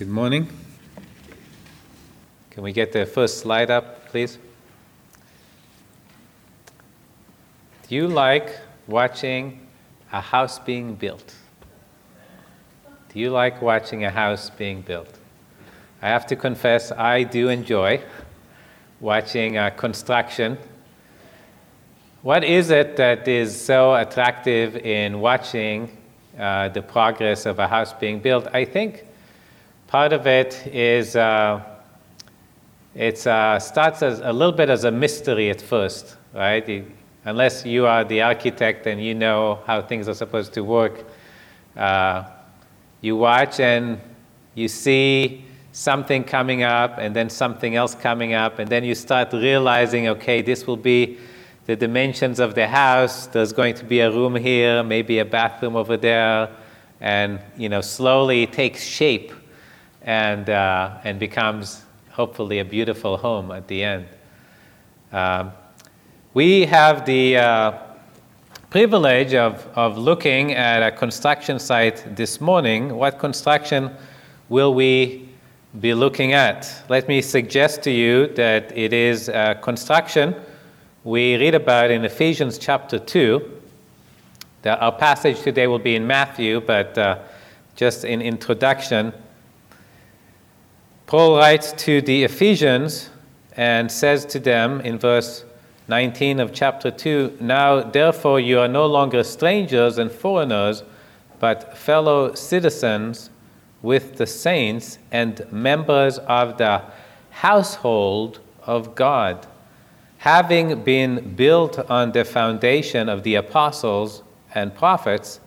Good morning. Can we get the first slide up, please? Do you like watching a house being built? Do you like watching a house being built? I have to confess, I do enjoy watching uh, construction. What is it that is so attractive in watching uh, the progress of a house being built? I think part of it is uh, it uh, starts as a little bit as a mystery at first, right? Unless you are the architect and you know how things are supposed to work, uh, you watch and you see something coming up and then something else coming up, and then you start realizing, okay, this will be the dimensions of the house. There's going to be a room here, maybe a bathroom over there, and you know, slowly it takes shape and, uh, and becomes hopefully a beautiful home at the end. Um, we have the uh, privilege of, of looking at a construction site this morning. What construction will we be looking at? Let me suggest to you that it is a construction we read about in Ephesians chapter 2. The, our passage today will be in Matthew, but uh, just in introduction, Paul writes to the Ephesians and says to them in verse 19 of chapter 2 Now, therefore, you are no longer strangers and foreigners, but fellow citizens with the saints and members of the household of God, having been built on the foundation of the apostles and prophets,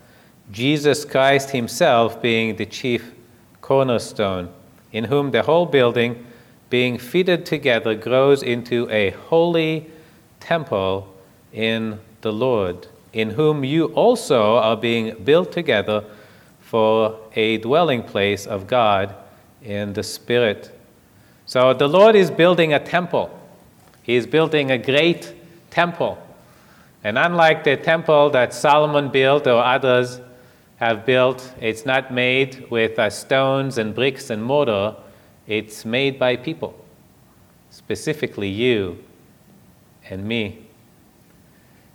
Jesus Christ Himself being the chief cornerstone in whom the whole building, being fitted together, grows into a holy temple in the Lord, in whom you also are being built together for a dwelling place of God in the Spirit. So the Lord is building a temple. He is building a great temple. And unlike the temple that Solomon built or others, have built, it's not made with uh, stones and bricks and mortar, it's made by people, specifically you and me.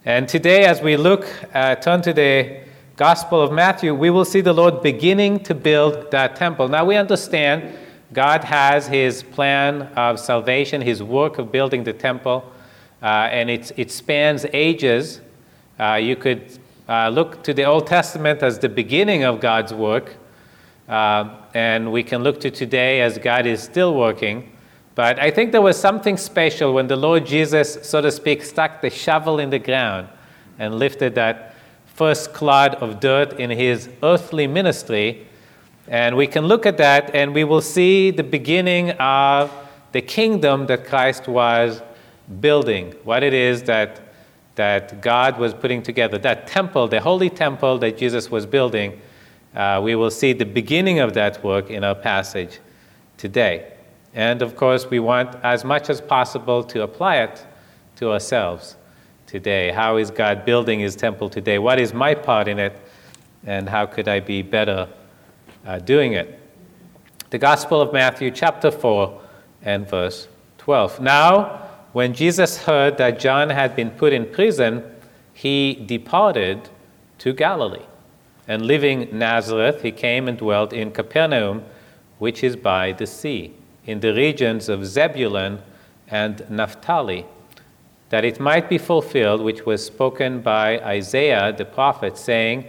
And today, as we look, uh, turn to the Gospel of Matthew, we will see the Lord beginning to build that temple. Now, we understand God has his plan of salvation, his work of building the temple, uh, and it, it spans ages. Uh, you could uh, look to the Old Testament as the beginning of God's work, uh, and we can look to today as God is still working. But I think there was something special when the Lord Jesus, so to speak, stuck the shovel in the ground and lifted that first clod of dirt in his earthly ministry. And we can look at that and we will see the beginning of the kingdom that Christ was building, what it is that that God was putting together, that temple, the holy temple that Jesus was building, uh, we will see the beginning of that work in our passage today. And of course, we want as much as possible to apply it to ourselves today. How is God building his temple today? What is my part in it? And how could I be better uh, doing it? The Gospel of Matthew, chapter 4, and verse 12. Now, when Jesus heard that John had been put in prison, he departed to Galilee. And leaving Nazareth, he came and dwelt in Capernaum, which is by the sea, in the regions of Zebulun and Naphtali, that it might be fulfilled which was spoken by Isaiah the prophet, saying,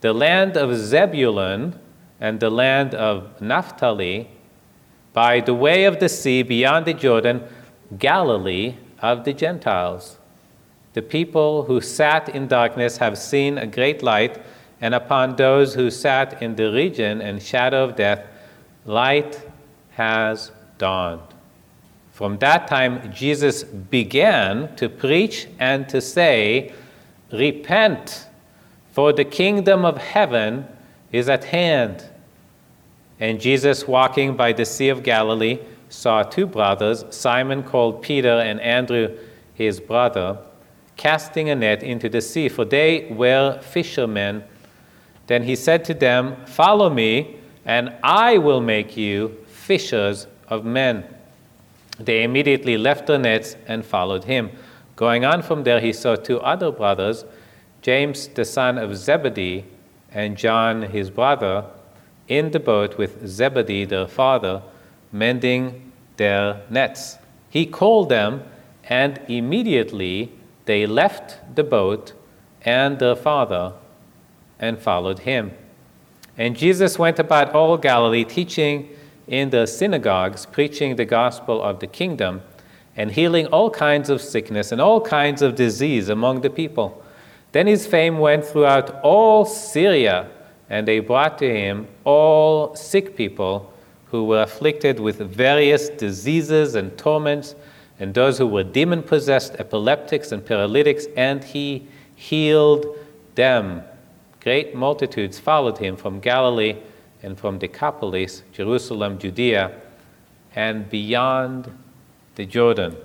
The land of Zebulun and the land of Naphtali, by the way of the sea beyond the Jordan, Galilee of the Gentiles. The people who sat in darkness have seen a great light, and upon those who sat in the region and shadow of death, light has dawned. From that time, Jesus began to preach and to say, Repent, for the kingdom of heaven is at hand. And Jesus, walking by the Sea of Galilee, saw two brothers, Simon called Peter and Andrew his brother, casting a net into the sea, for they were fishermen. Then he said to them, Follow me, and I will make you fishers of men. They immediately left their nets and followed him. Going on from there, he saw two other brothers, James the son of Zebedee, and John his brother, in the boat with Zebedee their father, mending their nets. He called them, and immediately they left the boat and their father and followed him. And Jesus went about all Galilee, teaching in the synagogues, preaching the gospel of the kingdom, and healing all kinds of sickness and all kinds of disease among the people. Then his fame went throughout all Syria, and they brought to him all sick people who were afflicted with various diseases and torments, and those who were demon possessed, epileptics, and paralytics, and he healed them. Great multitudes followed him from Galilee and from Decapolis, Jerusalem, Judea, and beyond the Jordan.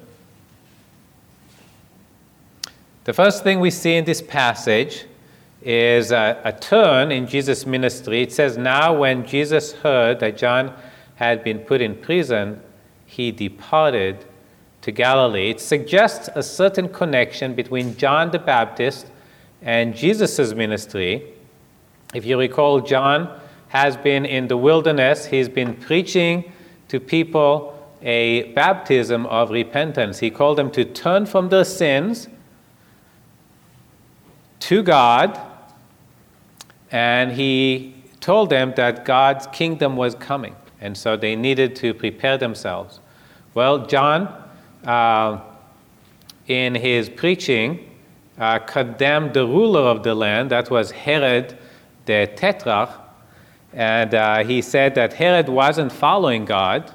The first thing we see in this passage is a, a, turn in Jesus' ministry. It says, Now when Jesus heard that John had been put in prison, he departed to Galilee. It suggests a certain connection between John the Baptist and Jesus' ministry. If you recall, John has been in the wilderness, he's been preaching to people a baptism of repentance. He called them to turn from their sins to God, and he told them that God's kingdom was coming, and so they needed to prepare themselves. Well, John, uh, in his preaching, uh, condemned the ruler of the land, that was Herod the Tetrarch, and uh, he said that Herod wasn't following God.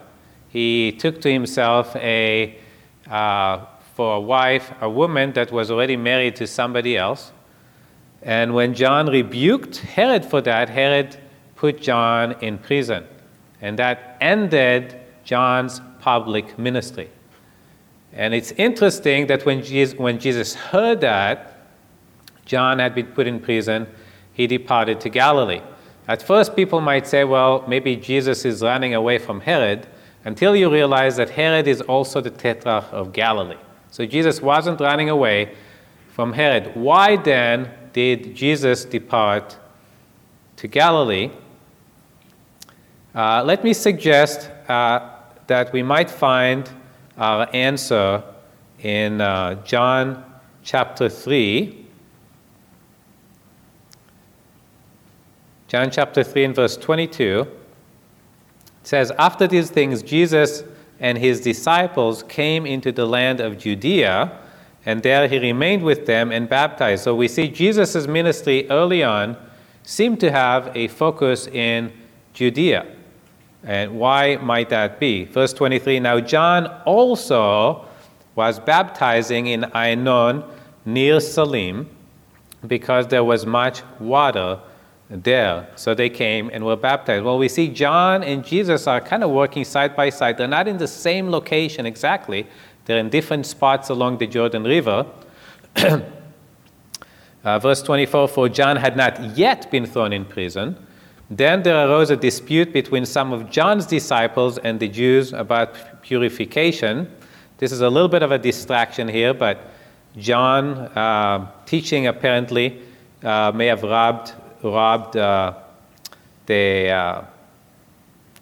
He took to himself a, uh, for a wife, a woman that was already married to somebody else. And when John rebuked Herod for that, Herod put John in prison. And that ended John's public ministry. And it's interesting that when Jesus, when Jesus heard that John had been put in prison, he departed to Galilee. At first, people might say, well, maybe Jesus is running away from Herod, until you realize that Herod is also the tetrarch of Galilee. So Jesus wasn't running away from Herod. Why then did Jesus depart to Galilee? Uh, let me suggest uh, that we might find our answer in uh, John chapter 3. John chapter 3 and verse 22 says, After these things, Jesus and his disciples came into the land of Judea, and there he remained with them and baptized. So we see Jesus' ministry early on seemed to have a focus in Judea. And why might that be? Verse 23 Now John also was baptizing in Aenon near Salim because there was much water there. So they came and were baptized. Well, we see John and Jesus are kind of working side by side. They're not in the same location exactly, they're in different spots along the Jordan River. uh, verse 24 For John had not yet been thrown in prison then there arose a dispute between some of John's disciples and the Jews about purification. This is a little bit of a distraction here, but John, uh, teaching apparently, uh, may have robbed, robbed uh, the uh,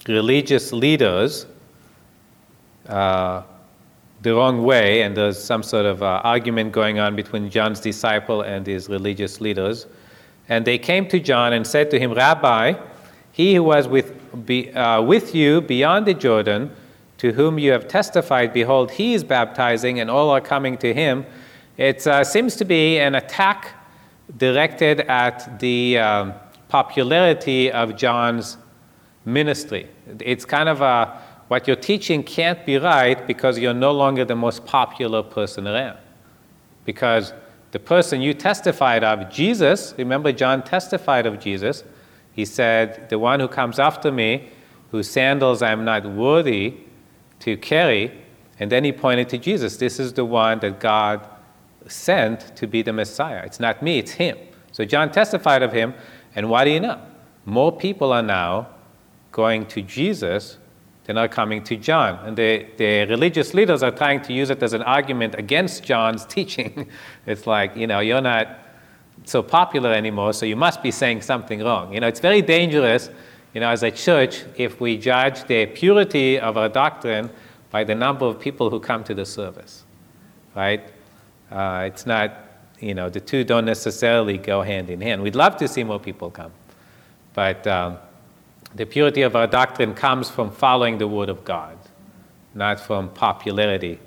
religious leaders uh, the wrong way, and there's some sort of uh, argument going on between John's disciple and his religious leaders. And they came to John and said to him, Rabbi, he who was with, be, uh, with you beyond the Jordan, to whom you have testified, behold, he is baptizing, and all are coming to him. It uh, seems to be an attack directed at the um, popularity of John's ministry. It's kind of a, what you're teaching can't be right because you're no longer the most popular person around. Because the person you testified of, Jesus, remember John testified of Jesus. He said, The one who comes after me, whose sandals I am not worthy to carry. And then he pointed to Jesus. This is the one that God sent to be the Messiah. It's not me, it's him. So John testified of him. And what do you know? More people are now going to Jesus, they're not coming to John. And the, the religious leaders are trying to use it as an argument against John's teaching. it's like, you know, you're not so popular anymore, so you must be saying something wrong. You know, it's very dangerous, you know, as a church, if we judge the purity of our doctrine by the number of people who come to the service, right? Uh, it's not, you know, the two don't necessarily go hand in hand. We'd love to see more people come, but um, the purity of our doctrine comes from following the Word of God, not from popularity.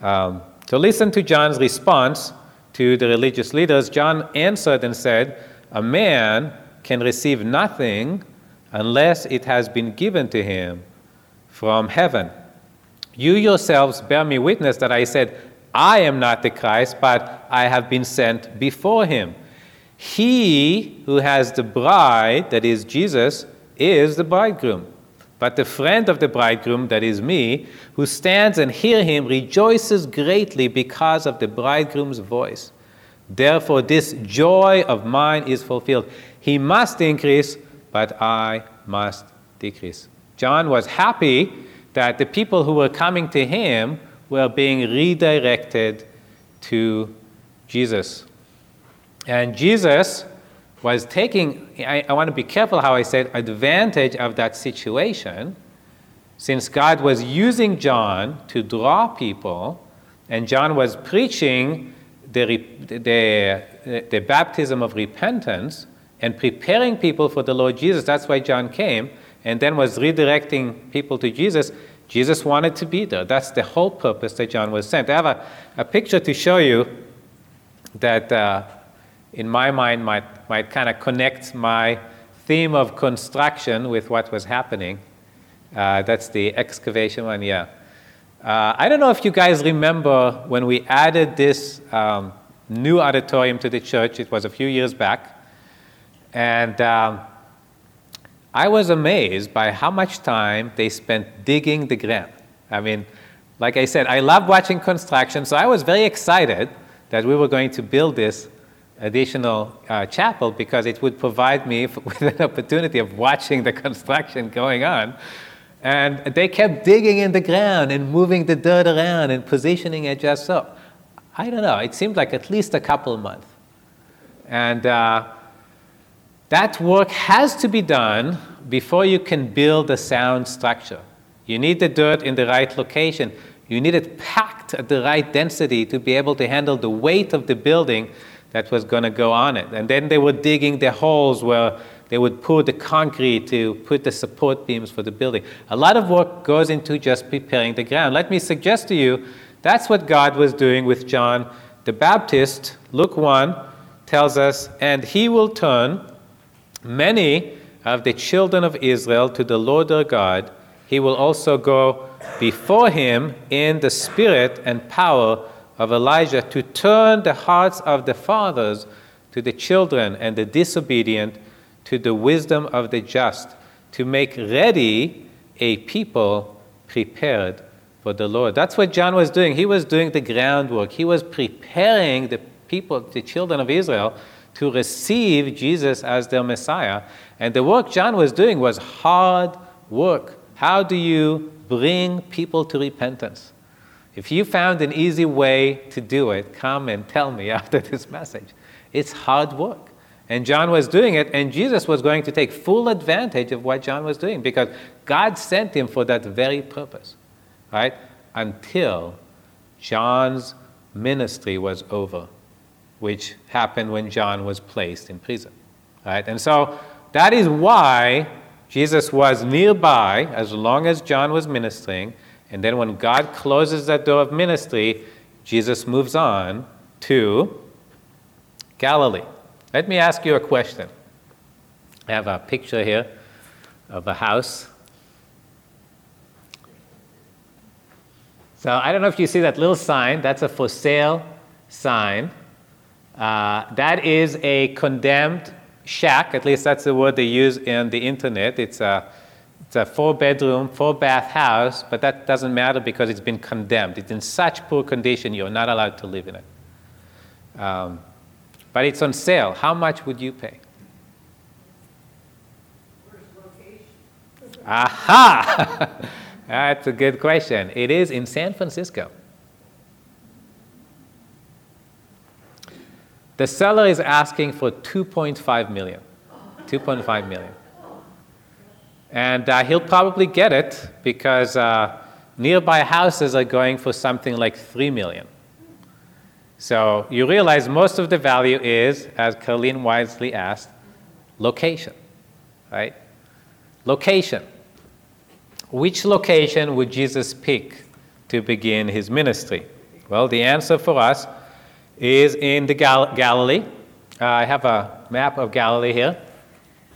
Um, so listen to John's response to the religious leaders. John answered and said, A man can receive nothing unless it has been given to him from heaven. You yourselves bear me witness that I said, I am not the Christ, but I have been sent before him. He who has the bride, that is Jesus, is the bridegroom. But the friend of the bridegroom, that is me, who stands and hear him, rejoices greatly because of the bridegroom's voice. Therefore, this joy of mine is fulfilled. He must increase, but I must decrease. John was happy that the people who were coming to him were being redirected to Jesus. And Jesus was taking, I, I want to be careful how I said, advantage of that situation, since God was using John to draw people, and John was preaching the, the, the baptism of repentance and preparing people for the Lord Jesus. That's why John came, and then was redirecting people to Jesus. Jesus wanted to be there. That's the whole purpose that John was sent. I have a, a picture to show you that, uh, in my mind, might might kind of connect my theme of construction with what was happening. Uh, that's the excavation one, yeah. Uh, I don't know if you guys remember when we added this um, new auditorium to the church, it was a few years back. And um, I was amazed by how much time they spent digging the ground. I mean, like I said, I love watching construction, so I was very excited that we were going to build this additional uh, chapel because it would provide me with an opportunity of watching the construction going on. And they kept digging in the ground and moving the dirt around and positioning it just so. I don't know, it seemed like at least a couple months. And uh, that work has to be done before you can build a sound structure. You need the dirt in the right location. You need it packed at the right density to be able to handle the weight of the building that was going to go on it. And then they were digging the holes where they would pour the concrete to put the support beams for the building. A lot of work goes into just preparing the ground. Let me suggest to you that's what God was doing with John the Baptist. Luke 1 tells us, and he will turn many of the children of Israel to the Lord their God. He will also go before him in the spirit and power of Elijah to turn the hearts of the fathers to the children and the disobedient to the wisdom of the just, to make ready a people prepared for the Lord. That's what John was doing. He was doing the groundwork, he was preparing the people, the children of Israel, to receive Jesus as their Messiah. And the work John was doing was hard work. How do you bring people to repentance? If you found an easy way to do it, come and tell me after this message. It's hard work. And John was doing it, and Jesus was going to take full advantage of what John was doing because God sent him for that very purpose, right? Until John's ministry was over, which happened when John was placed in prison, right? And so that is why Jesus was nearby as long as John was ministering and then when God closes that door of ministry, Jesus moves on to Galilee. Let me ask you a question. I have a picture here of a house. So I don't know if you see that little sign. That's a for sale sign. Uh, that is a condemned shack. At least that's the word they use in the internet. It's a it's a four bedroom, four bath house, but that doesn't matter because it's been condemned. It's in such poor condition, you're not allowed to live in it. Um, but it's on sale. How much would you pay? Aha! That's a good question. It is in San Francisco. The seller is asking for 2.5 million. 2.5 million. And uh, he'll probably get it because uh, nearby houses are going for something like 3 million. So you realize most of the value is, as Colleen wisely asked, location, right? Location. Which location would Jesus pick to begin his ministry? Well, the answer for us is in the Gal- Galilee. Uh, I have a map of Galilee here.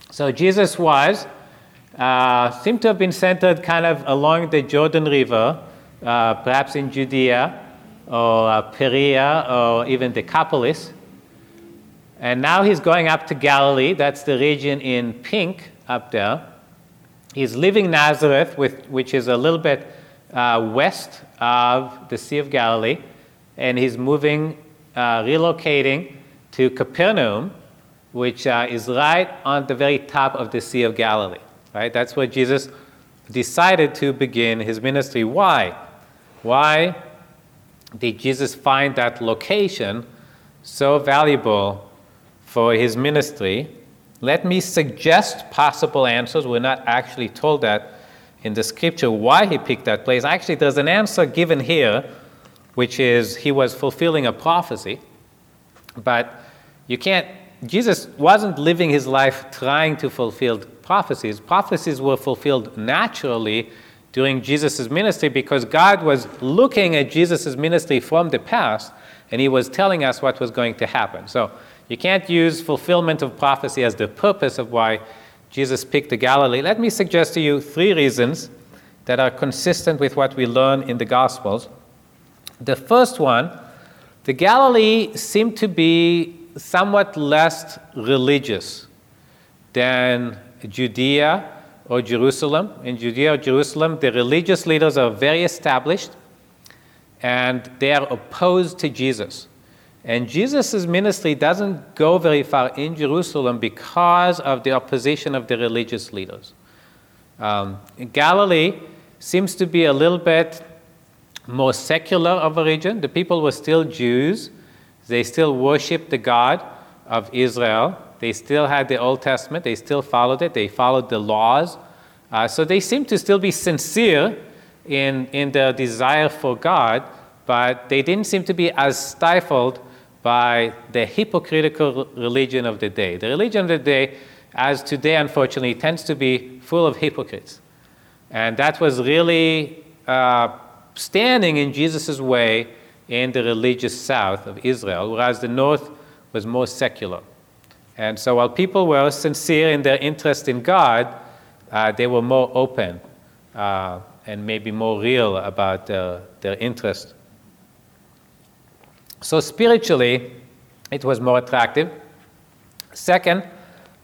So Jesus was, uh, seemed to have been centered kind of along the Jordan River, uh, perhaps in Judea or uh, Perea or even Decapolis. And now he's going up to Galilee. That's the region in pink up there. He's leaving Nazareth, with, which is a little bit uh, west of the Sea of Galilee, and he's moving uh, relocating to Capernaum, which is right on the very top of the Sea of Galilee. Right? That's where Jesus decided to begin his ministry. Why? Why did Jesus find that location so valuable for his ministry? Let me suggest possible answers. We're not actually told that in the scripture why he picked that place. Actually, there's an answer given here which is he was fulfilling a prophecy. But you can't, Jesus wasn't living his life trying to fulfill prophecies. Prophecies were fulfilled naturally during Jesus' ministry because God was looking at Jesus' ministry from the past and he was telling us what was going to happen. So you can't use fulfillment of prophecy as the purpose of why Jesus picked the Galilee. Let me suggest to you three reasons that are consistent with what we learn in the Gospels. The first one, the Galilee seemed to be somewhat less religious than Judea or Jerusalem. In Judea or Jerusalem, the religious leaders are very established and they are opposed to Jesus. And Jesus' ministry doesn't go very far in Jerusalem because of the opposition of the religious leaders. Um, Galilee seems to be a little bit more secular of a region. The people were still Jews. They still worshiped the God of Israel. They still had the Old Testament. They still followed it. They followed the laws. Uh, so they seemed to still be sincere in, in their desire for God, but they didn't seem to be as stifled by the hypocritical religion of the day. The religion of the day, as today unfortunately, tends to be full of hypocrites. And that was really uh, standing in Jesus' way in the religious south of Israel, whereas the north was more secular. And so while people were sincere in their interest in God, uh, they were more open uh, and maybe more real about their, their interest. So spiritually, it was more attractive. Second,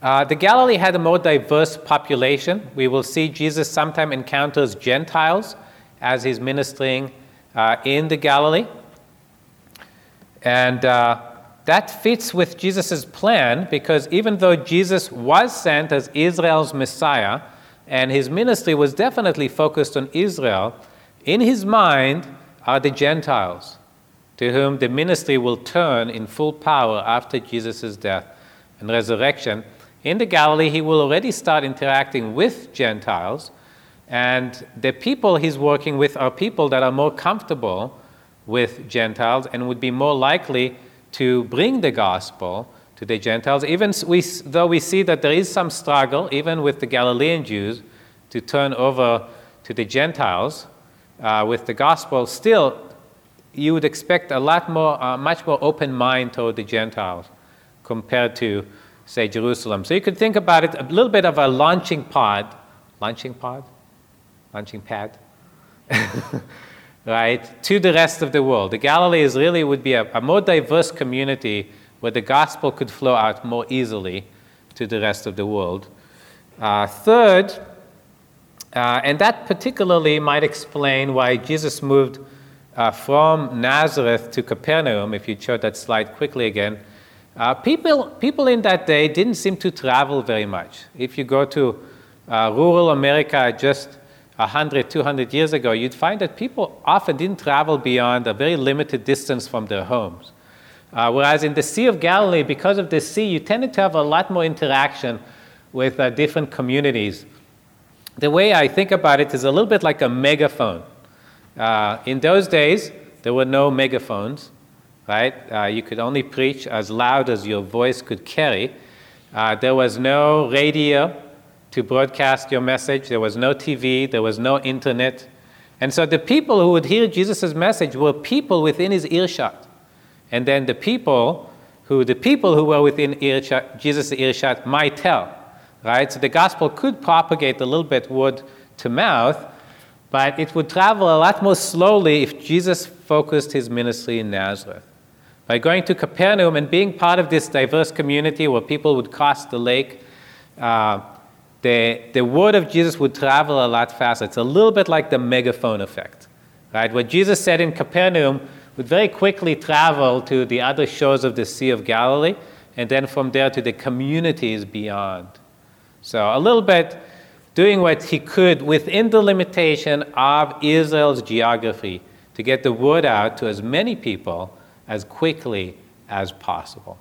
uh, the Galilee had a more diverse population. We will see Jesus sometimes encounters Gentiles as he's ministering uh, in the Galilee. And uh, that fits with Jesus' plan because even though Jesus was sent as Israel's Messiah and his ministry was definitely focused on Israel, in his mind are the Gentiles to whom the ministry will turn in full power after Jesus' death and resurrection. In the Galilee, he will already start interacting with Gentiles and the people he's working with are people that are more comfortable with Gentiles and would be more likely to bring the gospel to the Gentiles, even we, though we see that there is some struggle, even with the Galilean Jews, to turn over to the Gentiles uh, with the gospel, still you would expect a lot more, uh, much more open mind toward the Gentiles compared to, say, Jerusalem. So you could think about it a little bit of a launching pod. Launching pod? launching pad, right, to the rest of the world. The Galilee is really would be a, a more diverse community where the gospel could flow out more easily to the rest of the world. Uh, third, uh, and that particularly might explain why Jesus moved uh, from Nazareth to Capernaum, if you show that slide quickly again. Uh, people, people in that day didn't seem to travel very much. If you go to uh, rural America just 100, 200 years ago, you'd find that people often didn't travel beyond a very limited distance from their homes. Uh, whereas in the Sea of Galilee, because of the sea, you tended to have a lot more interaction with uh, different communities. The way I think about it is a little bit like a megaphone. Uh, in those days, there were no megaphones, right? Uh, you could only preach as loud as your voice could carry. Uh, there was no radio to broadcast your message, there was no TV, there was no internet. And so the people who would hear Jesus' message were people within his earshot. And then the people who the people who were within earshot, Jesus' earshot might tell. Right? So the gospel could propagate a little bit word to mouth, but it would travel a lot more slowly if Jesus focused his ministry in Nazareth. By going to Capernaum and being part of this diverse community where people would cross the lake, uh, the, the word of Jesus would travel a lot faster. It's a little bit like the megaphone effect. Right? What Jesus said in Capernaum would very quickly travel to the other shores of the Sea of Galilee, and then from there to the communities beyond. So, a little bit doing what he could within the limitation of Israel's geography to get the word out to as many people as quickly as possible.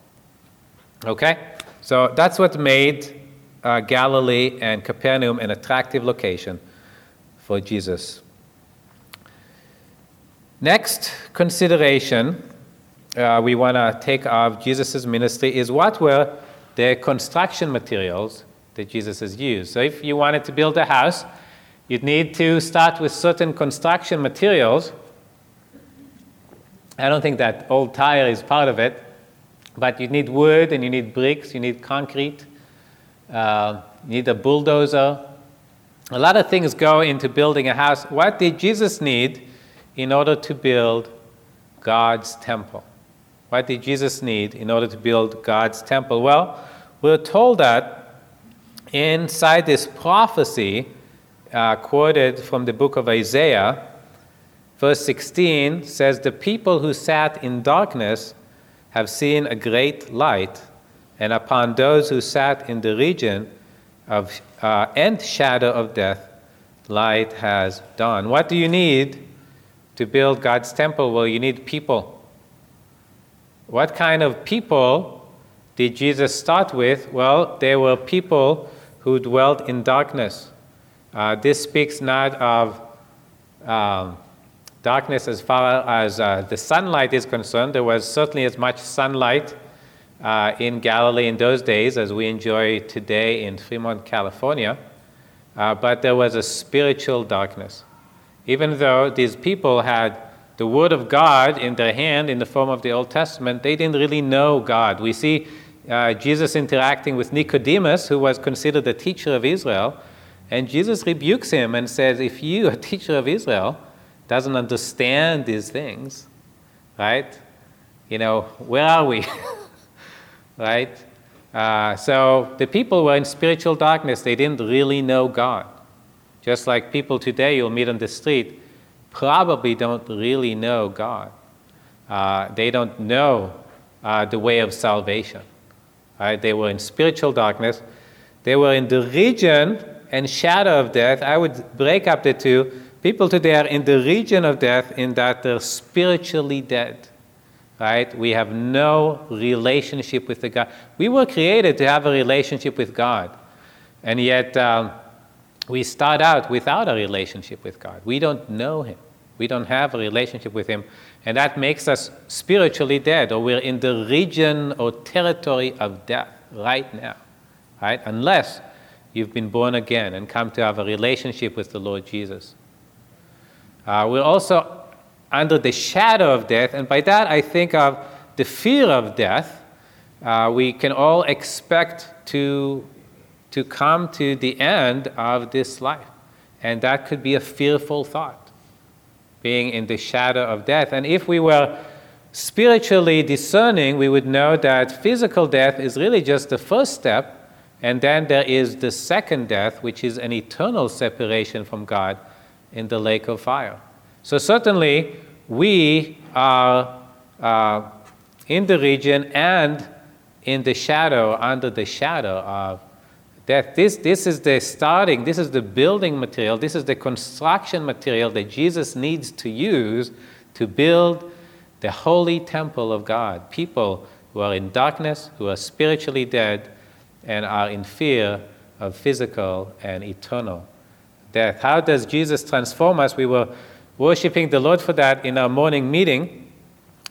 Okay? So, that's what made uh, Galilee and Capernaum an attractive location for Jesus. Next consideration uh, we want to take of Jesus' ministry is what were the construction materials that Jesus has used. So, if you wanted to build a house, you'd need to start with certain construction materials. I don't think that old tire is part of it, but you need wood and you need bricks, you need concrete, uh, need a bulldozer. A lot of things go into building a house. What did Jesus need in order to build God's temple? What did Jesus need in order to build God's temple? Well, we're told that inside this prophecy uh, quoted from the book of Isaiah, verse 16 says, The people who sat in darkness have seen a great light, and upon those who sat in the region of uh, and shadow of death, light has dawned. What do you need to build God's temple? Well, you need people. What kind of people did Jesus start with? Well, there were people who dwelt in darkness. Uh, this speaks not of um, darkness as far as uh, the sunlight is concerned. There was certainly as much sunlight uh, in Galilee in those days as we enjoy today in Fremont, California. Uh, but there was a spiritual darkness even though these people had the Word of God in their hand in the form of the Old Testament, they didn't really know God. We see uh, Jesus interacting with Nicodemus, who was considered the teacher of Israel, and Jesus rebukes him and says, If you, a teacher of Israel, doesn't understand these things, right? You know, where are we? right? Uh, so the people were in spiritual darkness. They didn't really know God. Just like people today you'll meet on the street probably don't really know God. Uh, they don't know uh, the way of salvation. Right? They were in spiritual darkness. They were in the region and shadow of death. I would break up the two. People today are in the region of death in that they're spiritually dead. Right? We have no relationship with the God. We were created to have a relationship with God. And yet, um, we start out without a relationship with God. We don't know Him. We don't have a relationship with Him. And that makes us spiritually dead, or we're in the region or territory of death right now, right? Unless you've been born again and come to have a relationship with the Lord Jesus. Uh, we're also under the shadow of death, and by that I think of the fear of death. Uh, we can all expect to to come to the end of this life. And that could be a fearful thought, being in the shadow of death. And if we were spiritually discerning, we would know that physical death is really just the first step, and then there is the second death, which is an eternal separation from God in the lake of fire. So, certainly, we are uh, in the region and in the shadow, under the shadow of That this, this is the starting, this is the building material, this is the construction material that Jesus needs to use to build the holy temple of God. People who are in darkness, who are spiritually dead, and are in fear of physical and eternal death. How does Jesus transform us? We were worshiping the Lord for that in our morning meeting.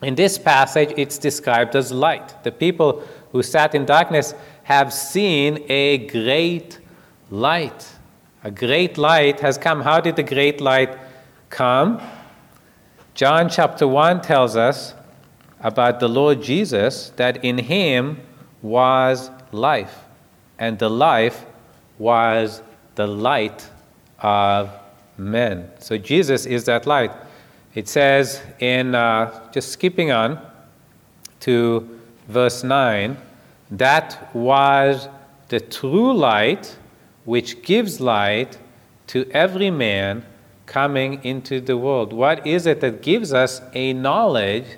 In this passage, it's described as light. The people who sat in darkness have seen a great light. A great light has come. How did the great light come? John chapter 1 tells us about the Lord Jesus that in him was life, and the life was the light of men. So Jesus is that light. It says in, uh, just skipping on to verse 9, that was the true light which gives light to every man coming into the world. What is it that gives us a knowledge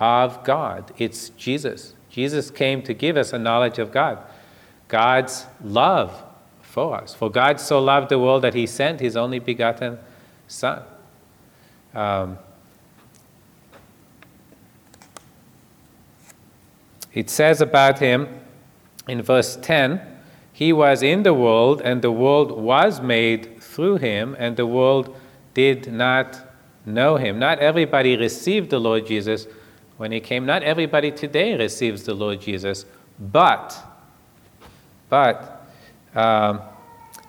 of God? It's Jesus. Jesus came to give us a knowledge of God, God's love for us. For God so loved the world that he sent his only begotten Son. Um, it says about him in verse 10 He was in the world, and the world was made through him, and the world did not know him. Not everybody received the Lord Jesus when he came. Not everybody today receives the Lord Jesus. But, but, um,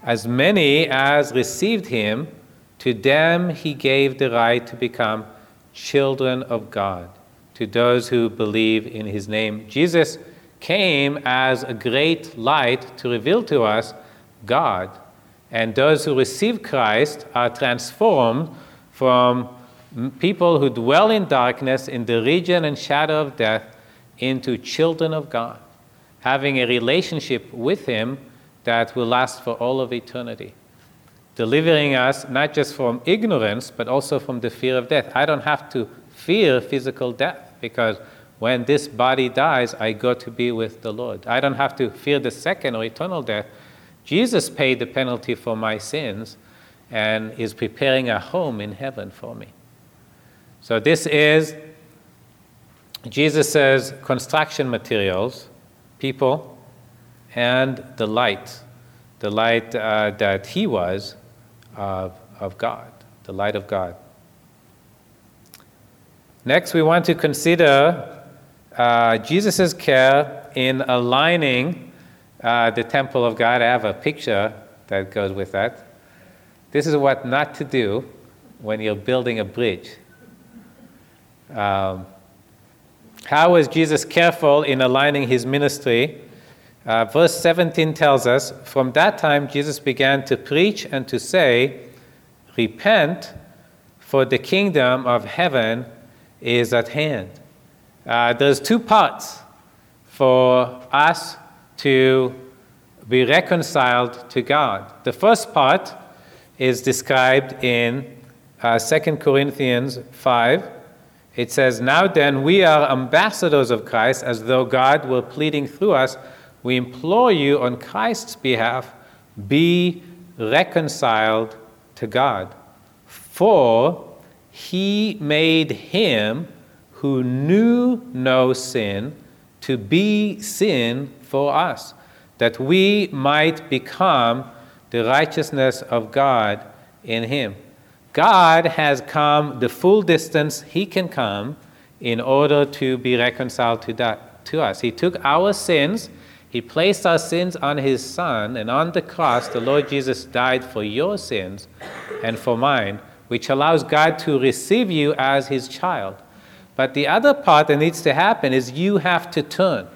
as many as received him, to them he gave the right to become children of God, to those who believe in his name. Jesus came as a great light to reveal to us God. And those who receive Christ are transformed from people who dwell in darkness, in the region and shadow of death, into children of God, having a relationship with Him that will last for all of eternity, delivering us not just from ignorance, but also from the fear of death. I don't have to fear physical death because when this body dies, I go to be with the Lord. I don't have to fear the second or eternal death. Jesus paid the penalty for my sins and is preparing a home in heaven for me. So, this is Jesus' says, construction materials, people, and the light, the light uh, that he was of, of God, the light of God. Next, we want to consider uh, Jesus' care in aligning uh, the temple of God. I have a picture that goes with that. This is what not to do when you're building a bridge. Um, how was Jesus careful in aligning his ministry? Uh, verse 17 tells us From that time, Jesus began to preach and to say, Repent, for the kingdom of heaven is at hand. Uh, there's two parts for us to be reconciled to God. The first part is described in uh, 2 Corinthians 5. It says, Now then, we are ambassadors of Christ, as though God were pleading through us. We implore you on Christ's behalf, be reconciled to God. For he made him who knew no sin to be sin for us, that we might become the righteousness of God in him. God has come the full distance he can come in order to be reconciled to, that, to us. He took our sins, he placed our sins on his son, and on the cross, the Lord Jesus died for your sins and for mine, which allows God to receive you as his child. But the other part that needs to happen is you have to turn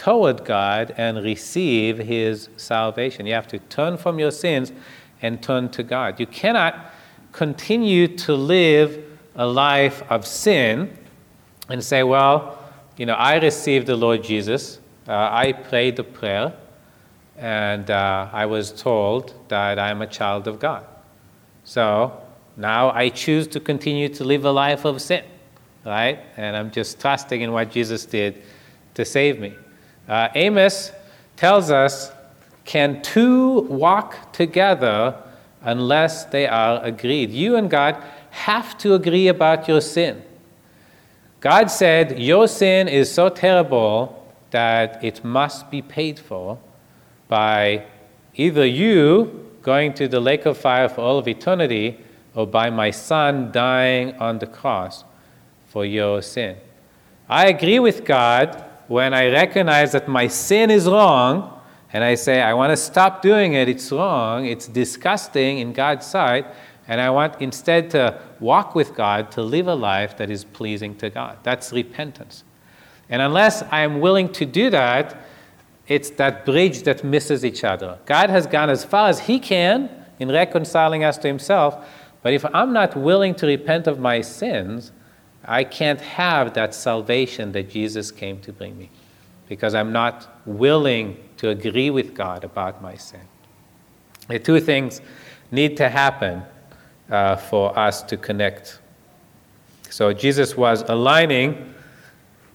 toward God and receive His salvation. You have to turn from your sins and turn to God. You cannot continue to live a life of sin and say, well, you know, I received the Lord Jesus, I prayed the prayer, and uh, I was told that I'm a child of God. So now I choose to continue to live a life of sin right? And I'm just trusting in what Jesus did to save me. Uh, Amos tells us can two walk together unless they are agreed? You and God have to agree about your sin. God said, Your sin is so terrible that it must be paid for by either you going to the lake of fire for all of eternity or by my son dying on the cross for your sin. I agree with God when I recognize that my sin is wrong and I say, I want to stop doing it, it's wrong, it's disgusting in God's sight, and I want instead to walk with God, to live a life that is pleasing to God. That's repentance. And unless I am willing to do that, it's that bridge that misses each other. God has gone as far as He can in reconciling us to Himself, but if I'm not willing to repent of my sins, I can't have that salvation that Jesus came to bring me because I'm not willing to agree with God about my sin. The two things need to happen uh, for us to connect. So Jesus was aligning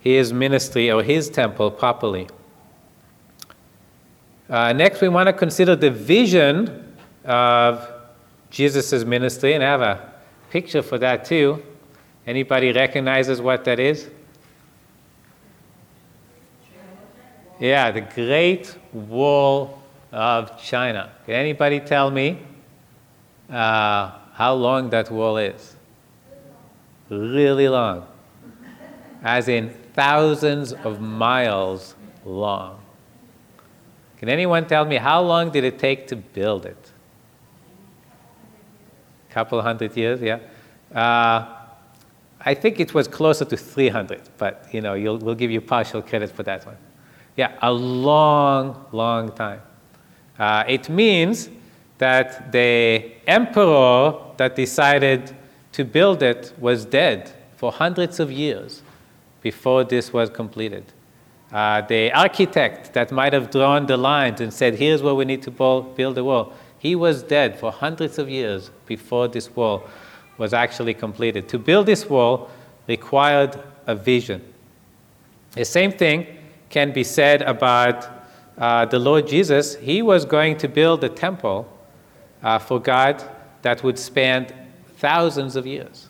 his ministry or his temple properly. Uh, next, we want to consider the vision of Jesus' ministry, and have a picture for that too. Anybody recognizes what that is? Yeah, the Great Wall of China. Can anybody tell me uh, how long that wall is? Really long. As in thousands of miles long. Can anyone tell me how long did it take to build it? A couple hundred years, yeah. Uh, I think it was closer to 300, but you know, we'll give you partial credit for that one. Yeah, a long, long time. Uh, it means that the emperor that decided to build it was dead for hundreds of years before this was completed. Uh, the architect that might have drawn the lines and said, here's where we need to build the wall, he was dead for hundreds of years before this wall was actually completed. To build this wall required a vision. The same thing can be said about uh, the Lord Jesus. He was going to build a temple uh, for God that would span thousands of years.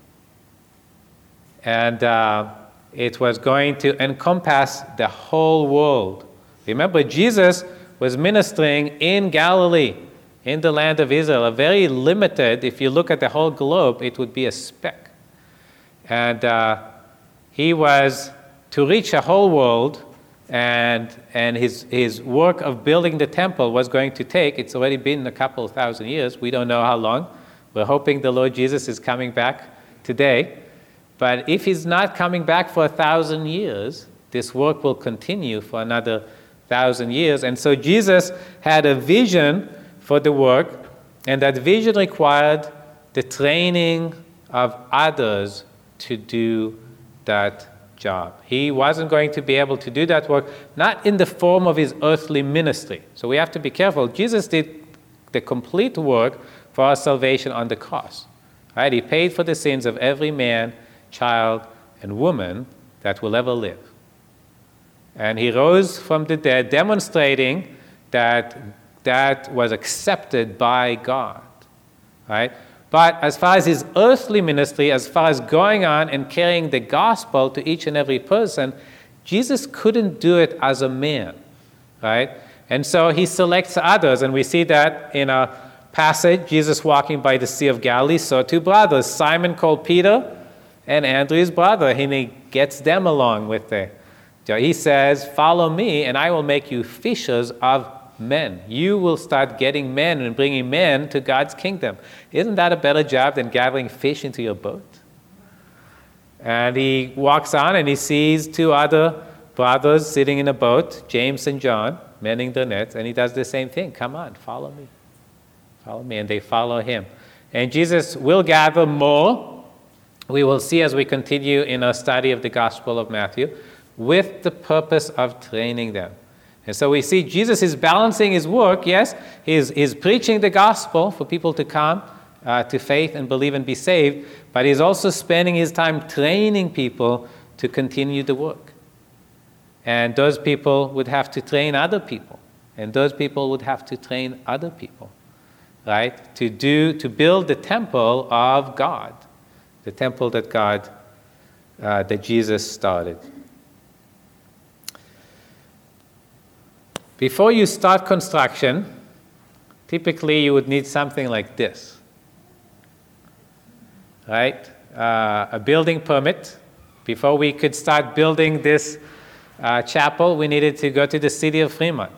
And uh, it was going to encompass the whole world. Remember, Jesus was ministering in Galilee, in the land of Israel, a very limited, if you look at the whole globe, it would be a speck. And uh, he was to reach a whole world, and, and his, his work of building the temple was going to take, it's already been a couple thousand years, we don't know how long. We're hoping the Lord Jesus is coming back today. But if he's not coming back for a thousand years, this work will continue for another thousand years. And so Jesus had a vision for the work, and that vision required the training of others to do that job. He wasn't going to be able to do that work, not in the form of his earthly ministry. So we have to be careful. Jesus did the complete work for our salvation on the cross. Right? He paid for the sins of every man child, and woman that will ever live. And he rose from the dead, demonstrating that that was accepted by God. Right? But as far as his earthly ministry, as far as going on and carrying the gospel to each and every person, Jesus couldn't do it as a man. Right? And so he selects others, and we see that in a passage, Jesus walking by the Sea of Galilee saw two brothers, Simon called Peter and Andrew's brother, and he gets them along with it. He says, Follow me, and I will make you fishers of men. You will start getting men and bringing men to God's kingdom. Isn't that a better job than gathering fish into your boat? And he walks on and he sees two other brothers sitting in a boat, James and John, mending their nets, and he does the same thing. Come on, follow me. Follow me. And they follow him. And Jesus will gather more we will see as we continue in our study of the Gospel of Matthew, with the purpose of training them. And so we see Jesus is balancing his work, yes, he's, he's preaching the gospel for people to come uh, to faith and believe and be saved, but he's also spending his time training people to continue the work. And those people would have to train other people. And those people would have to train other people, right? To do, to build the temple of God, the temple that God, uh, that Jesus started. Before you start construction, typically you would need something like this, right? Uh, a building permit. Before we could start building this uh, chapel, we needed to go to the city of Fremont.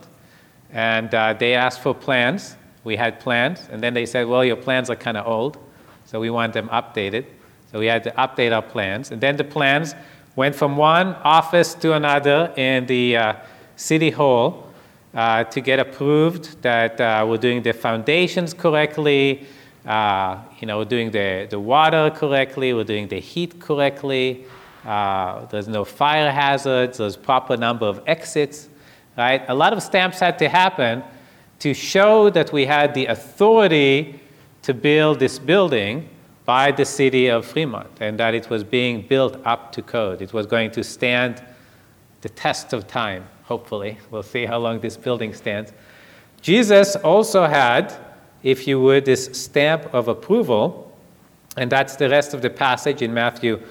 And uh, they asked for plans. We had plans, and then they said, Well, your plans are kind of old, so we want them updated. So we had to update our plans. And then the plans went from one office to another in the uh, city hall uh, to get approved that uh, we're doing the foundations correctly, uh, you know, we're doing the, the water correctly, we're doing the heat correctly, uh, there's no fire hazards, there's proper number of exits, right? A lot of stamps had to happen to show that we had the authority to build this building by the city of Fremont and that it was being built up to code. It was going to stand the test of time, hopefully. We'll see how long this building stands. Jesus also had, if you would, this stamp of approval, and that's the rest of the passage in Matthew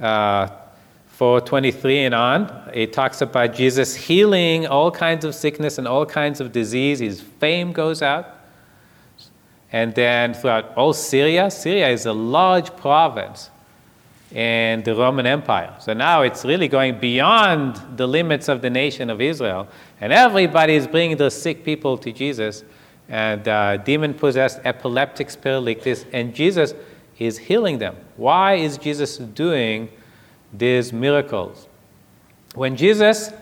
uh, 423 and on. It talks about Jesus healing all kinds of sickness and all kinds of disease. His fame goes out. And then throughout all Syria, Syria is a large province in the Roman Empire. So now it's really going beyond the limits of the nation of Israel. And everybody is bringing those sick people to Jesus. And uh, demon possessed, epileptics, paralytics, and Jesus is healing them. Why is Jesus doing these miracles? When Jesus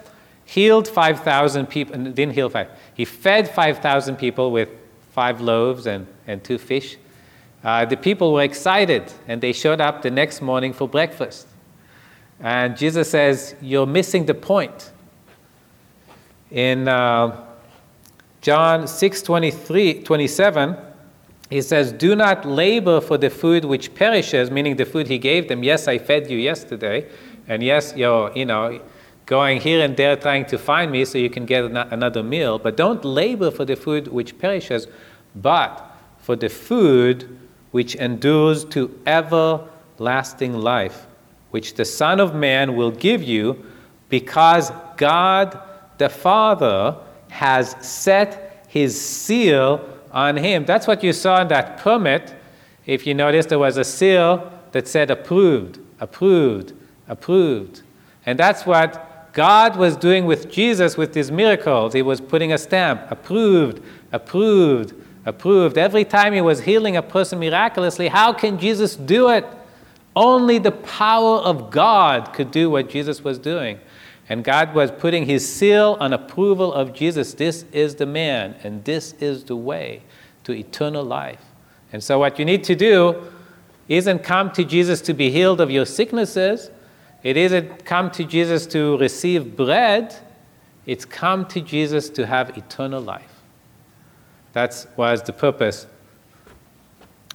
healed 5,000 people, didn't heal five, he fed 5,000 people with five loaves and, and two fish. Uh, the people were excited and they showed up the next morning for breakfast. And Jesus says, You're missing the point. In uh, John 6 23, 27, he says, Do not labor for the food which perishes, meaning the food he gave them. Yes, I fed you yesterday. And yes, you're, you know, going here and there trying to find me so you can get another meal. But don't labor for the food which perishes, but for the food which endures to everlasting life, which the Son of Man will give you, because God the Father has set his seal on him. That's what you saw in that permit. If you notice, there was a seal that said approved, approved, approved. And that's what God was doing with Jesus with these miracles. He was putting a stamp approved, approved, approved. Every time he was healing a person miraculously, how can Jesus do it? Only the power of God could do what Jesus was doing. And God was putting his seal on approval of Jesus. This is the man, and this is the way to eternal life. And so, what you need to do isn't come to Jesus to be healed of your sicknesses it isn't come to Jesus to receive bread, it's come to Jesus to have eternal life. That was the purpose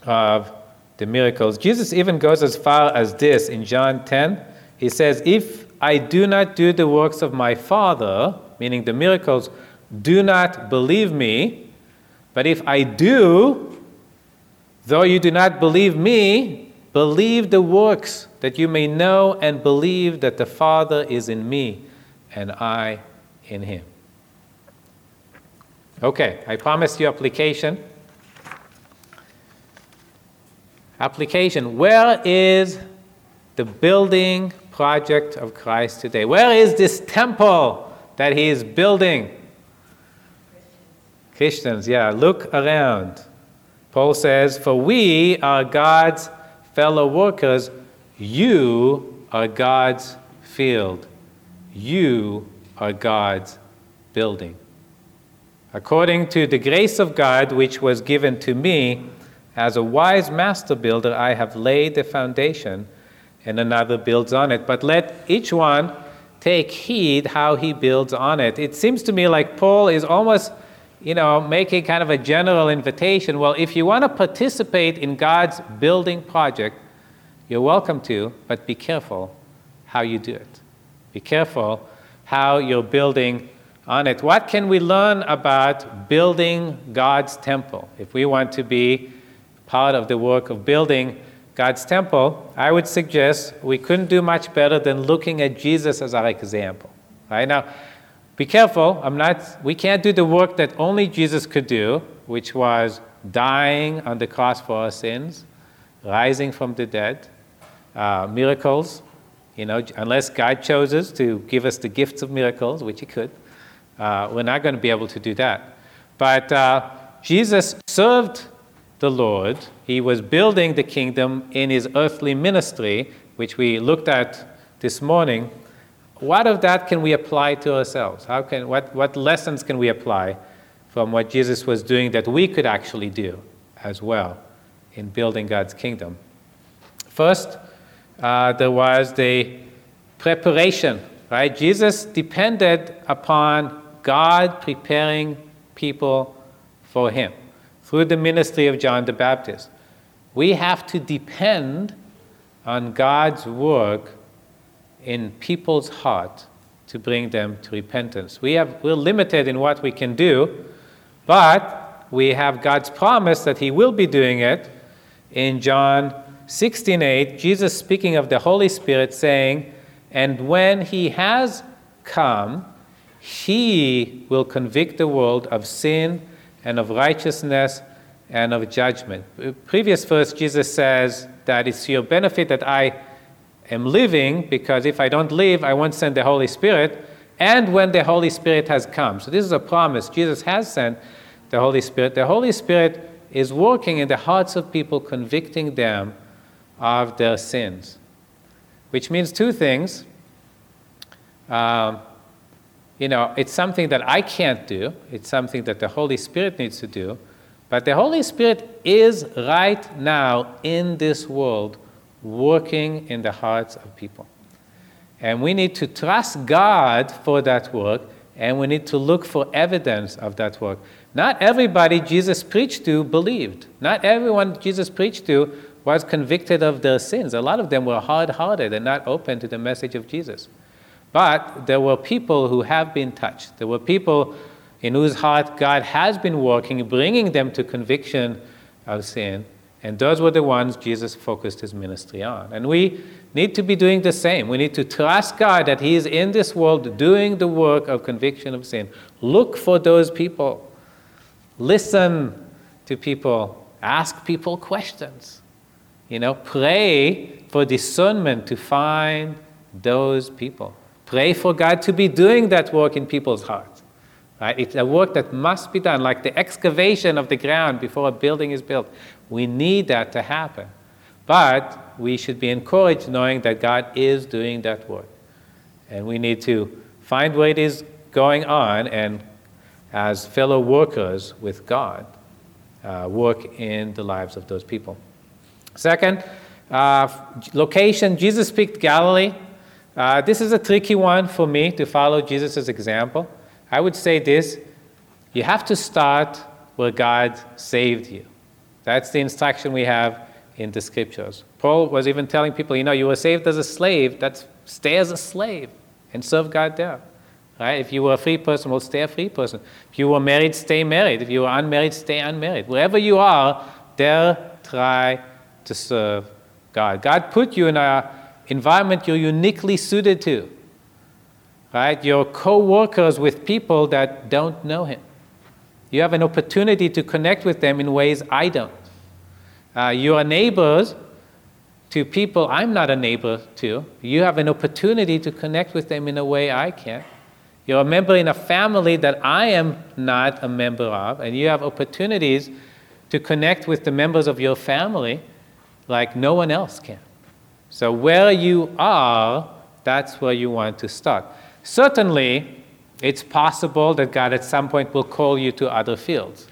of the miracles. Jesus even goes as far as this in John 10. He says, If I do not do the works of my Father, meaning the miracles, do not believe me. But if I do, though you do not believe me, believe the works that you may know and believe that the Father is in me and I in him. Okay, I promised you application. Application. Where is the building project of Christ today? Where is this temple that he is building? Christians, yeah, look around. Paul says, For we are God's fellow workers you are God's field. You are God's building. According to the grace of God which was given to me, as a wise master builder, I have laid the foundation, and another builds on it. But let each one take heed how he builds on it. It seems to me like Paul is almost, you know, making kind of a general invitation. Well, if you want to participate in God's building project, you're welcome to, but be careful how you do it. Be careful how you're building on it. What can we learn about building God's temple? If we want to be part of the work of building God's temple, I would suggest we couldn't do much better than looking at Jesus as our example. Right now, be careful. I'm not. We can't do the work that only Jesus could do, which was dying on the cross for our sins, rising from the dead, uh, miracles. You know, unless God chooses to give us the gifts of miracles, which He could, uh, we're not going to be able to do that. But uh, Jesus served the Lord. He was building the kingdom in His earthly ministry, which we looked at this morning. What of that can we apply to ourselves? How can, what, what lessons can we apply from what Jesus was doing that we could actually do as well in building God's kingdom? First, uh, there was the preparation, right? Jesus depended upon God preparing people for Him through the ministry of John the Baptist. We have to depend on God's work in people's heart to bring them to repentance. We have, we're limited in what we can do, but we have God's promise that He will be doing it in John 16:8, Jesus speaking of the Holy Spirit saying, "And when he has come, he will convict the world of sin and of righteousness and of judgment." Previous verse Jesus says that it's your benefit that I am living because if I don't live, I won't send the Holy Spirit. And when the Holy Spirit has come. So this is a promise. Jesus has sent the Holy Spirit. The Holy Spirit is working in the hearts of people, convicting them of their sins. Which means two things. Um, you know, it's something that I can't do, it's something that the Holy Spirit needs to do. But the Holy Spirit is right now in this world working in the hearts of people. And we need to trust God for that work, and we need to look for evidence of that work. Not everybody Jesus preached to believed. Not everyone Jesus preached to was convicted of their sins. A lot of them were hard hearted and not open to the message of Jesus. But there were people who have been touched. There were people in whose heart God has been working, bringing them to conviction of sin. And those were the ones Jesus focused his ministry on. And we need to be doing the same. We need to trust God that He is in this world doing the work of conviction of sin. Look for those people. Listen to people. Ask people questions. You know, pray for discernment to find those people. Pray for God to be doing that work in people's hearts. Right? It's a work that must be done, like the excavation of the ground before a building is built. We need that to happen. But we should be encouraged knowing that God is doing that work. And we need to find where it is going on and, as fellow workers with God, uh, work in the lives of those people. Second, uh, location Jesus picked Galilee. Uh, this is a tricky one for me to follow Jesus' example. I would say this you have to start where God saved you. That's the instruction we have in the scriptures. Paul was even telling people, you know, you were saved as a slave, that's stay as a slave and serve God there. Right? If you were a free person, well, stay a free person. If you were married, stay married. If you were unmarried, stay unmarried. Wherever you are, there try to serve God. God put you in an environment you're uniquely suited to. Right? You're co workers with people that don't know Him. You have an opportunity to connect with them in ways I don't. Uh, you are neighbors to people I'm not a neighbor to. You have an opportunity to connect with them in a way I can't. You're a member in a family that I am not a member of, and you have opportunities to connect with the members of your family like no one else can. So, where you are, that's where you want to start. Certainly, it's possible that God at some point will call you to other fields,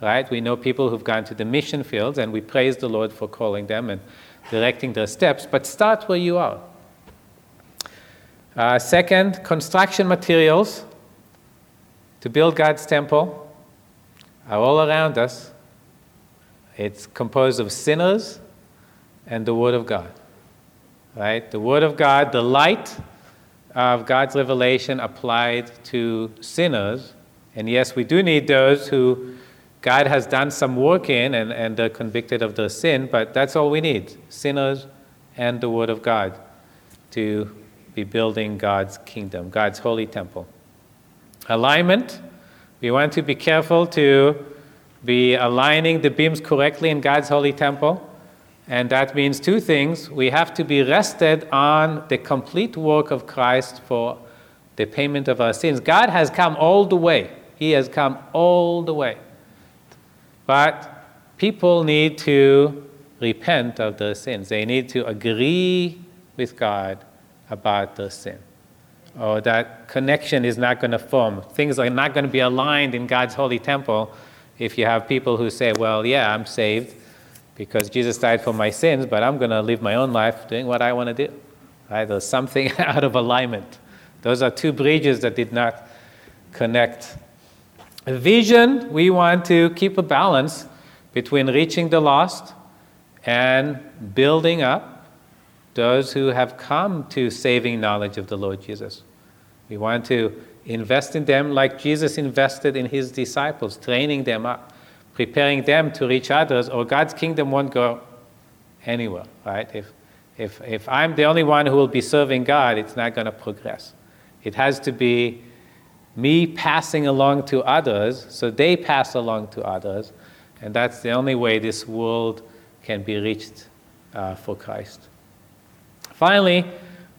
right? We know people who've gone to the mission fields, and we praise the Lord for calling them and directing their steps, but start where you are. Uh, second, construction materials to build God's temple are all around us. It's composed of sinners and the Word of God. Right? The Word of God, the light of God's revelation applied to sinners. And yes, we do need those who God has done some work in and, and they're convicted of their sin, but that's all we need sinners and the Word of God to be building God's kingdom, God's holy temple. Alignment, we want to be careful to be aligning the beams correctly in God's holy temple. And that means two things. We have to be rested on the complete work of Christ for the payment of our sins. God has come all the way. He has come all the way. But people need to repent of their sins. They need to agree with God about their sin. Or that connection is not going to form. Things are not going to be aligned in God's holy temple if you have people who say, Well, yeah, I'm saved because Jesus died for my sins, but I'm going to live my own life doing what I want to do. Right? There's something out of alignment. Those are two bridges that did not connect vision, we want to keep a balance between reaching the lost and building up those who have come to saving knowledge of the Lord Jesus. We want to invest in them like Jesus invested in his disciples, training them up, preparing them to reach others, or God's kingdom won't go anywhere, right? If, if, if I'm the only one who will be serving God, it's not going to progress. It has to be me passing along to others, so they pass along to others, and that's the only way this world can be reached uh, for Christ. Finally,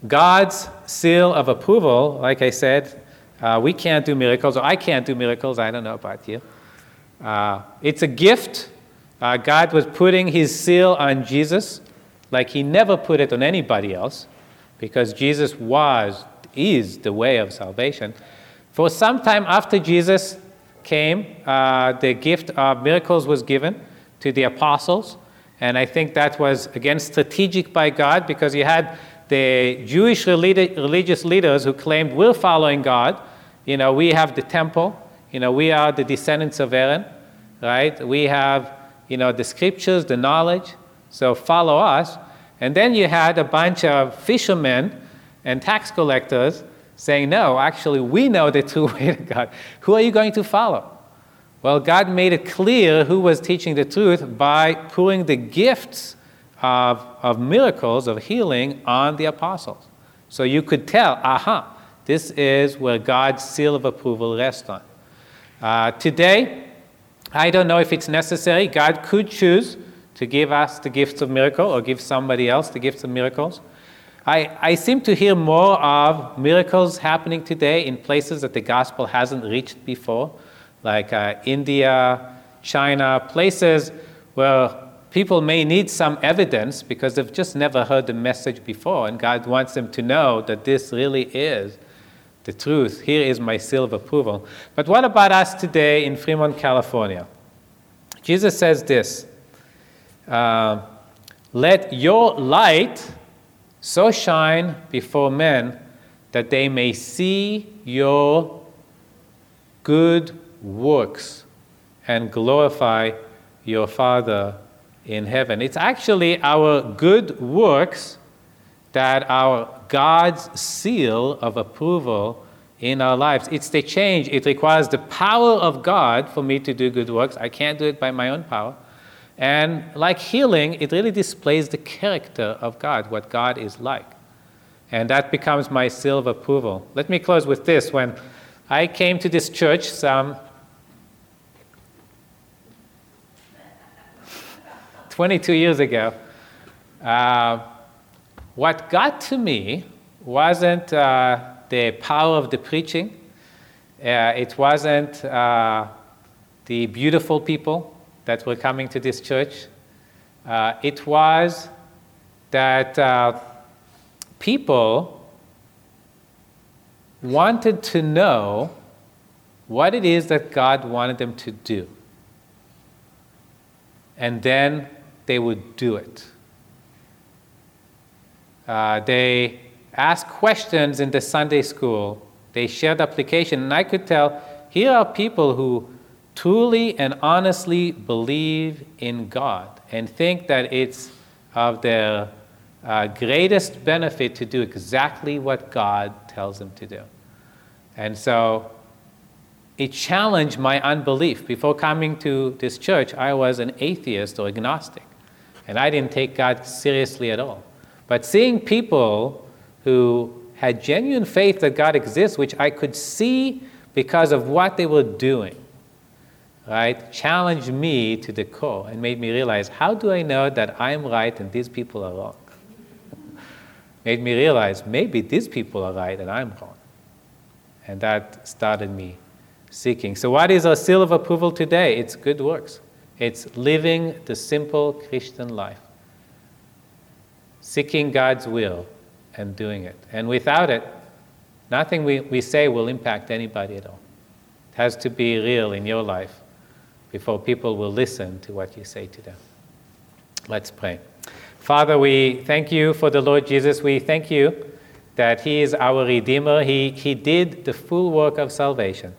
God's seal of approval, like I said, uh, we can't do miracles, or I can't do miracles, I don't know about you. Uh, it's a gift. Uh, God was putting his seal on Jesus like he never put it on anybody else, because Jesus was, is the way of salvation. For some time after Jesus came, uh, the gift of miracles was given to the apostles. And I think that was, again, strategic by God because you had the Jewish religious leaders who claimed, we're following God. You know, we have the temple. You know, we are the descendants of Aaron, right? We have, you know, the scriptures, the knowledge. So follow us. And then you had a bunch of fishermen and tax collectors saying, No, actually, we know the true way to God. Who are you going to follow? Well, God made it clear who was teaching the truth by pouring the gifts of, of miracles, of healing, on the apostles. So you could tell, aha, this is where God's seal of approval rests on. Uh, today, I don't know if it's necessary. God could choose to give us the gifts of miracle or give somebody else the gifts of miracles. I, I seem to hear more of miracles happening today in places that the gospel hasn't reached before, like uh, India, China, places where people may need some evidence because they've just never heard the message before, and God wants them to know that this really is the truth. Here is my seal of approval. But what about us today in Fremont, California? Jesus says this uh, Let your light so shine before men that they may see your good works and glorify your Father in heaven. It's actually our good works that are God's seal of approval in our lives. It's the change. It requires the power of God for me to do good works. I can't do it by my own power. And like healing, it really displays the character of God, what God is like. And that becomes my seal of approval. Let me close with this. When I came to this church some 22 years ago, uh, what got to me wasn't uh, the power of the preaching, uh, it wasn't uh, the beautiful people that were coming to this church. Uh, it was that uh, people wanted to know what it is that God wanted them to do. And then they would do it. Uh, they ask questions in the Sunday school. They shared application, and I could tell here are people who truly and honestly believe in God and think that it's of their uh, greatest benefit to do exactly what God tells them to do. And so it challenged my unbelief. Before coming to this church, I was an atheist or agnostic, and I didn't take God seriously at all. But seeing people who had genuine faith that God exists, which I could see because of what they were doing, right, challenged me to the core and made me realize how do I know that I'm right and these people are wrong? made me realize maybe these people are right and I'm wrong. And that started me seeking. So, what is our seal of approval today? It's good works, it's living the simple Christian life, seeking God's will and doing it. And without it, nothing we, we say will impact anybody at all. It has to be real in your life before people will listen to what you say to them. Let's pray. Father, we thank you for the Lord Jesus. We thank you that He is our Redeemer. He, he did the full work of salvation.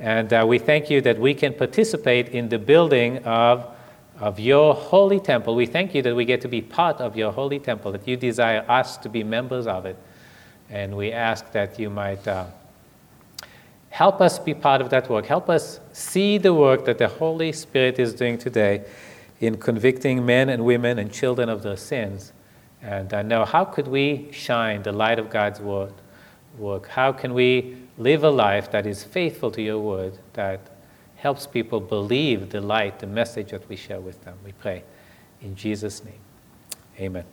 And uh, we thank you that we can participate in the building of, of your holy temple. We thank you that we get to be part of your holy temple, that you desire us to be members of it. And we ask that you might uh, help us be part of that work. Help us see the work that the Holy Spirit is doing today in convicting men and women and children of their sins. And uh, know how could we shine the light of God's word, work? How can we live a life that is faithful to your word, that helps people believe the light, the message that we share with them? We pray in Jesus' name. Amen.